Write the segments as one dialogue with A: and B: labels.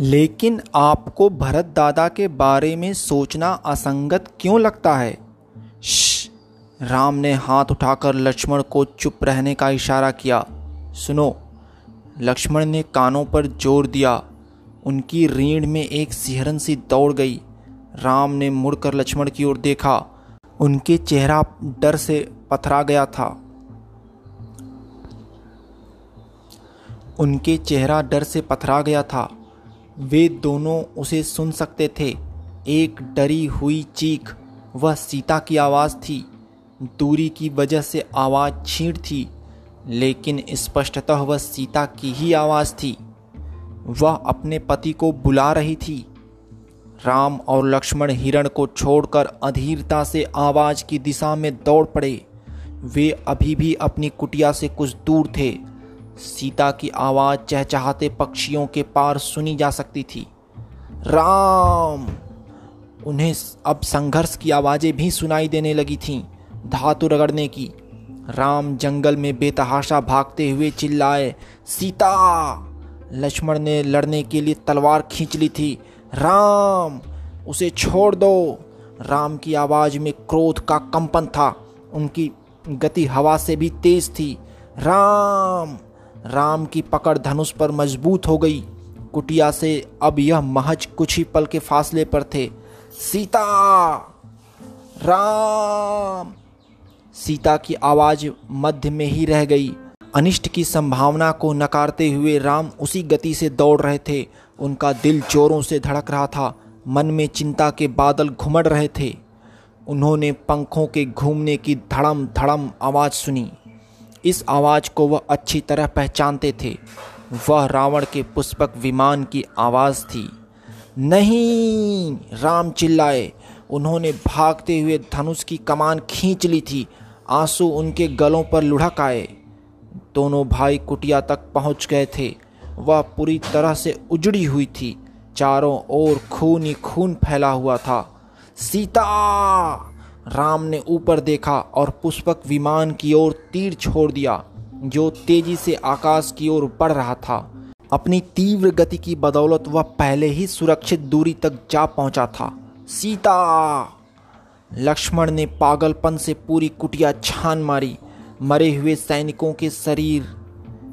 A: लेकिन आपको भरत दादा के बारे में सोचना असंगत क्यों लगता है? राम ने हाथ उठाकर लक्ष्मण को चुप रहने का इशारा किया। सुनो, लक्ष्मण ने कानों पर ज़ोर दिया। उनकी रीढ़ में एक सिहरन सी दौड़ गई। राम ने मुड़कर लक्ष्मण की ओर देखा। उनके चेहरा डर से पथरा गया था। उनके चेहरा डर से पथरा गया था। वे दोनों उसे सुन सकते थे। एक डरी हुई चीख, वह सीता की आवाज़ थी। दूरी की वजह से आवाज़ छींट थी, लेकिन स्पष्टतः वह सीता की ही आवाज़ थी। वह अपने पति को बुला रही थी। राम और लक्ष्मण हिरण को छोड़कर अधीरता से आवाज़ की दिशा में दौड़ पड़े। वे अभी भी अपनी कुटिया से कुछ दूर थे। सीता की आवाज़ चहचहाते पक्षियों के पार सुनी जा सकती थी। राम! उन्हें अब संघर्ष की आवाज़ें भी सुनाई देने लगी थीं, धातु रगड़ने की। राम जंगल में बेतहाशा भागते हुए चिल्लाए, सीता! लक्ष्मण ने लड़ने के लिए तलवार खींच ली थी। राम, उसे छोड़ दो! राम की आवाज़ में क्रोध का कंपन था, उनकी गति हवा से भी तेज थी। राम! राम की पकड़ धनुष पर मज़बूत हो गई। कुटिया से अब यह महज कुछ ही पल के फासले पर थे। सीता! राम! सीता की आवाज़ मध्य में ही रह गई। अनिष्ट की संभावना को नकारते हुए राम उसी गति से दौड़ रहे थे। उनका दिल जोरों से धड़क रहा था। मन में चिंता के बादल घुमड़ रहे थे। उन्होंने पंखों के घूमने की धड़म धड़म आवाज़ सुनी। इस आवाज़ को वह अच्छी तरह पहचानते थे। वह रावण के पुष्पक विमान की आवाज़ थी। नहीं, राम चिल्लाए। उन्होंने भागते हुए धनुष की कमान खींच ली थी। आँसू उनके गलों पर लुढ़क आए। दोनों भाई कुटिया तक पहुँच गए थे। वह पूरी तरह से उजड़ी हुई थी। चारों ओर खून ही खून फैला हुआ था। सीता! राम ने ऊपर देखा और पुष्पक विमान की ओर तीर छोड़ दिया, जो तेज़ी से आकाश की ओर बढ़ रहा था। अपनी तीव्र गति की बदौलत वह पहले ही सुरक्षित दूरी तक जा पहुँचा था। सीता! लक्ष्मण ने पागलपन से पूरी कुटिया छान मारी। मरे हुए सैनिकों के शरीर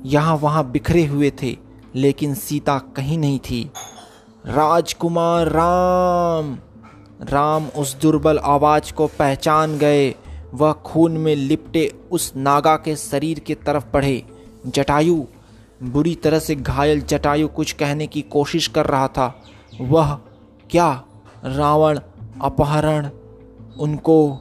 A: यहाँ वहाँ बिखरे हुए थे, लेकिन सीता कहीं नहीं थी। राजकुमार राम! राम उस दुर्बल आवाज़ को पहचान गए। वह खून में लिपटे उस नागा के शरीर की तरफ़ बढ़े। जटायु, बुरी तरह से घायल जटायु कुछ कहने की कोशिश कर रहा था। वह, क्या? रावण, अपहरण, उनको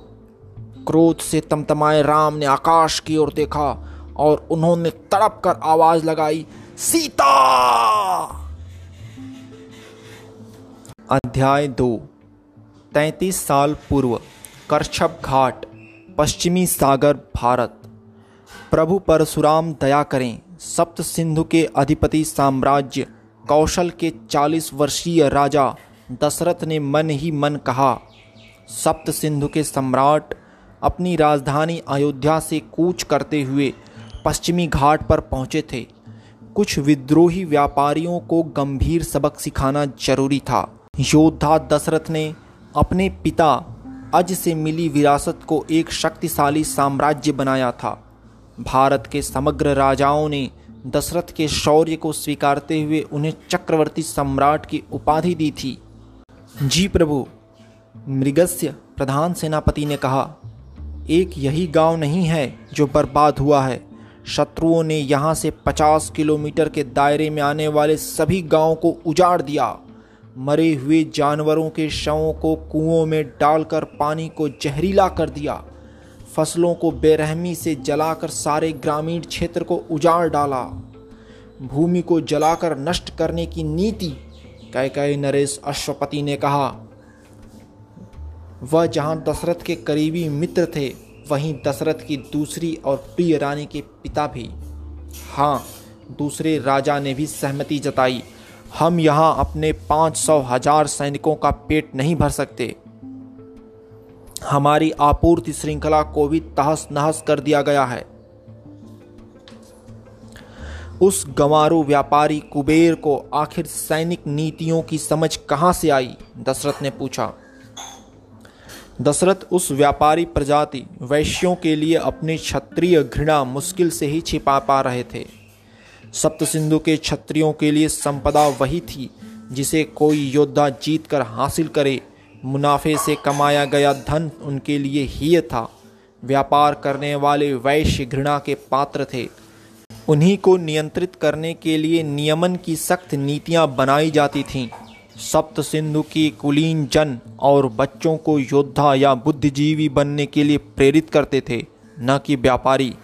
A: क्रोध से तमतमाए राम ने आकाश की ओर देखा और उन्होंने तड़प कर आवाज़ लगाई, सीता! अध्याय दो। तैंतीस साल पूर्व करछप घाट, पश्चिमी सागर, भारत। प्रभु परशुराम, दया करें, सप्त सिंधु के अधिपति साम्राज्य, कौशल के चालीस वर्षीय राजा, दशरथ ने मन ही मन कहा, सप्त सिंधु के सम्राट, अपनी राजधानी अयोध्या से कूच करते हुए पश्चिमी घाट पर पहुँचे थे। कुछ विद्रोही व्यापारियों को गंभीर सबक सिखाना ज़रूरी था। योद्धा दशरथ ने अपने पिता अज से मिली विरासत को एक शक्तिशाली साम्राज्य बनाया था। भारत के समग्र राजाओं ने दशरथ के शौर्य को स्वीकारते हुए उन्हें चक्रवर्ती सम्राट की उपाधि दी थी। जी प्रभु, मृगस्य प्रधान सेनापति ने कहा, एक यही गाँव नहीं है जो बर्बाद हुआ है। शत्रुओं ने यहाँ से 50 किलोमीटर के दायरे में आने वाले सभी गाँवों को उजाड़ दिया। मरे हुए जानवरों के शवों को कुओं में डालकर पानी को जहरीला कर दिया। फ़सलों को बेरहमी से जलाकर सारे ग्रामीण क्षेत्र को उजाड़ डाला। भूमि को जलाकर नष्ट करने की नीति कह कह नरेश अश्वपति ने कहा। वह जहाँ दशरथ के करीबी मित्र थे, वहीं दशरथ की दूसरी और प्रिय रानी के पिता भी। हाँ दूसरे राजा ने भी सहमति जताई। हम यहाँ अपने पाँच सौ हज़ार सैनिकों का पेट नहीं भर सकते। हमारी आपूर्ति श्रृंखला को भी तहस नहस कर दिया गया है। उस गंवारू व्यापारी कुबेर को आखिर सैनिक नीतियों की समझ कहाँ से आई? दशरथ ने पूछा। दशरथ उस व्यापारी प्रजाति, वैश्यों के लिए अपनी क्षत्रिय घृणा मुश्किल से ही छिपा पा रहे थे। सप्त सिंधु के क्षत्रियों के लिए संपदा वही थी, जिसे कोई योद्धा जीत कर हासिल करे। मुनाफे से कमाया गया धन उनके लिए ही था। व्यापार करने वाले वैश्य घृणा के पात्र थे। उन्हीं को नियंत्रित करने के लिए नियमन की सख्त नीतियाँ बनाई जाती थीं। सप्त सिंधु की कुलीन जन और बच्चों को योद्धा या बुद्धिजीवी बनने के लिए प्रेरित करते थे, न कि व्यापारी।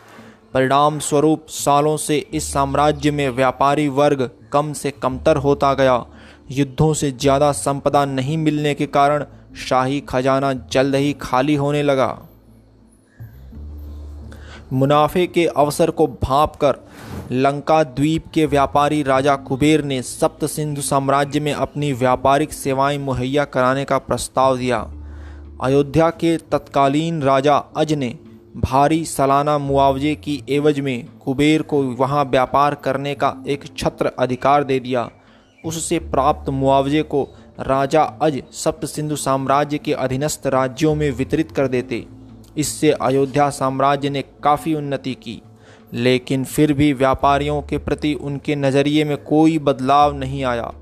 A: परिणाम स्वरूप सालों से इस साम्राज्य में व्यापारी वर्ग कम से कमतर होता गया। युद्धों से ज़्यादा संपदा नहीं मिलने के कारण शाही खजाना जल्द ही खाली होने लगा। मुनाफे के अवसर को भाप कर लंका द्वीप के व्यापारी राजा कुबेर ने सप्त सिंधु साम्राज्य में अपनी व्यापारिक सेवाएँ मुहैया कराने का प्रस्ताव दिया। अयोध्या के तत्कालीन राजा अज ने भारी सालाना मुआवजे की एवज में कुबेर को वहाँ व्यापार करने का एक छत्र अधिकार दे दिया। उससे प्राप्त मुआवजे को राजा अज सप्त सिंधु साम्राज्य के अधीनस्थ राज्यों में वितरित कर देते। इससे अयोध्या साम्राज्य ने काफ़ी उन्नति की। लेकिन फिर भी व्यापारियों के प्रति उनके नज़रिए में कोई बदलाव नहीं आया।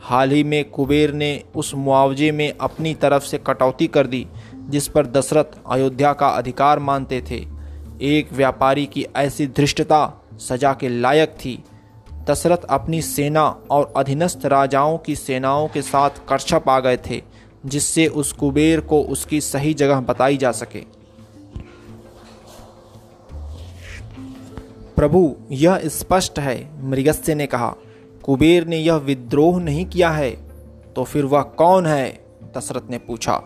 A: हाल ही में कुबेर ने उस मुआवजे में अपनी तरफ़ से कटौती कर दी जिस पर दशरथ अयोध्या का अधिकार मानते थे। एक व्यापारी की ऐसी धृष्टता सजा के लायक थी। दशरथ अपनी सेना और अधीनस्थ राजाओं की सेनाओं के साथ करछप आ गए थे, जिससे उस कुबेर को उसकी सही जगह बताई जा सके। प्रभु, यह स्पष्ट है, मृगस्य ने कहा। कुबेर ने यह विद्रोह नहीं किया है तो फिर वह कौन है? दशरथ ने पूछा।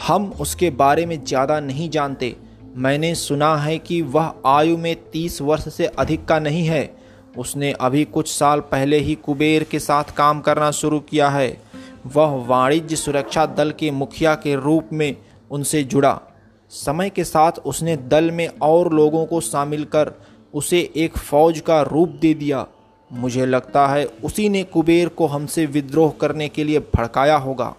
A: हम उसके बारे में ज़्यादा नहीं जानते। मैंने सुना है कि वह आयु में तीस वर्ष से अधिक का नहीं है। उसने अभी कुछ साल पहले ही कुबेर के साथ काम करना शुरू किया है। वह वाणिज्य सुरक्षा दल के मुखिया के रूप में उनसे जुड़ा। समय के साथ उसने दल में और लोगों को शामिल कर उसे एक फौज का रूप दे दिया। मुझे लगता है उसी ने कुबेर को हमसे विद्रोह करने के लिए भड़काया होगा।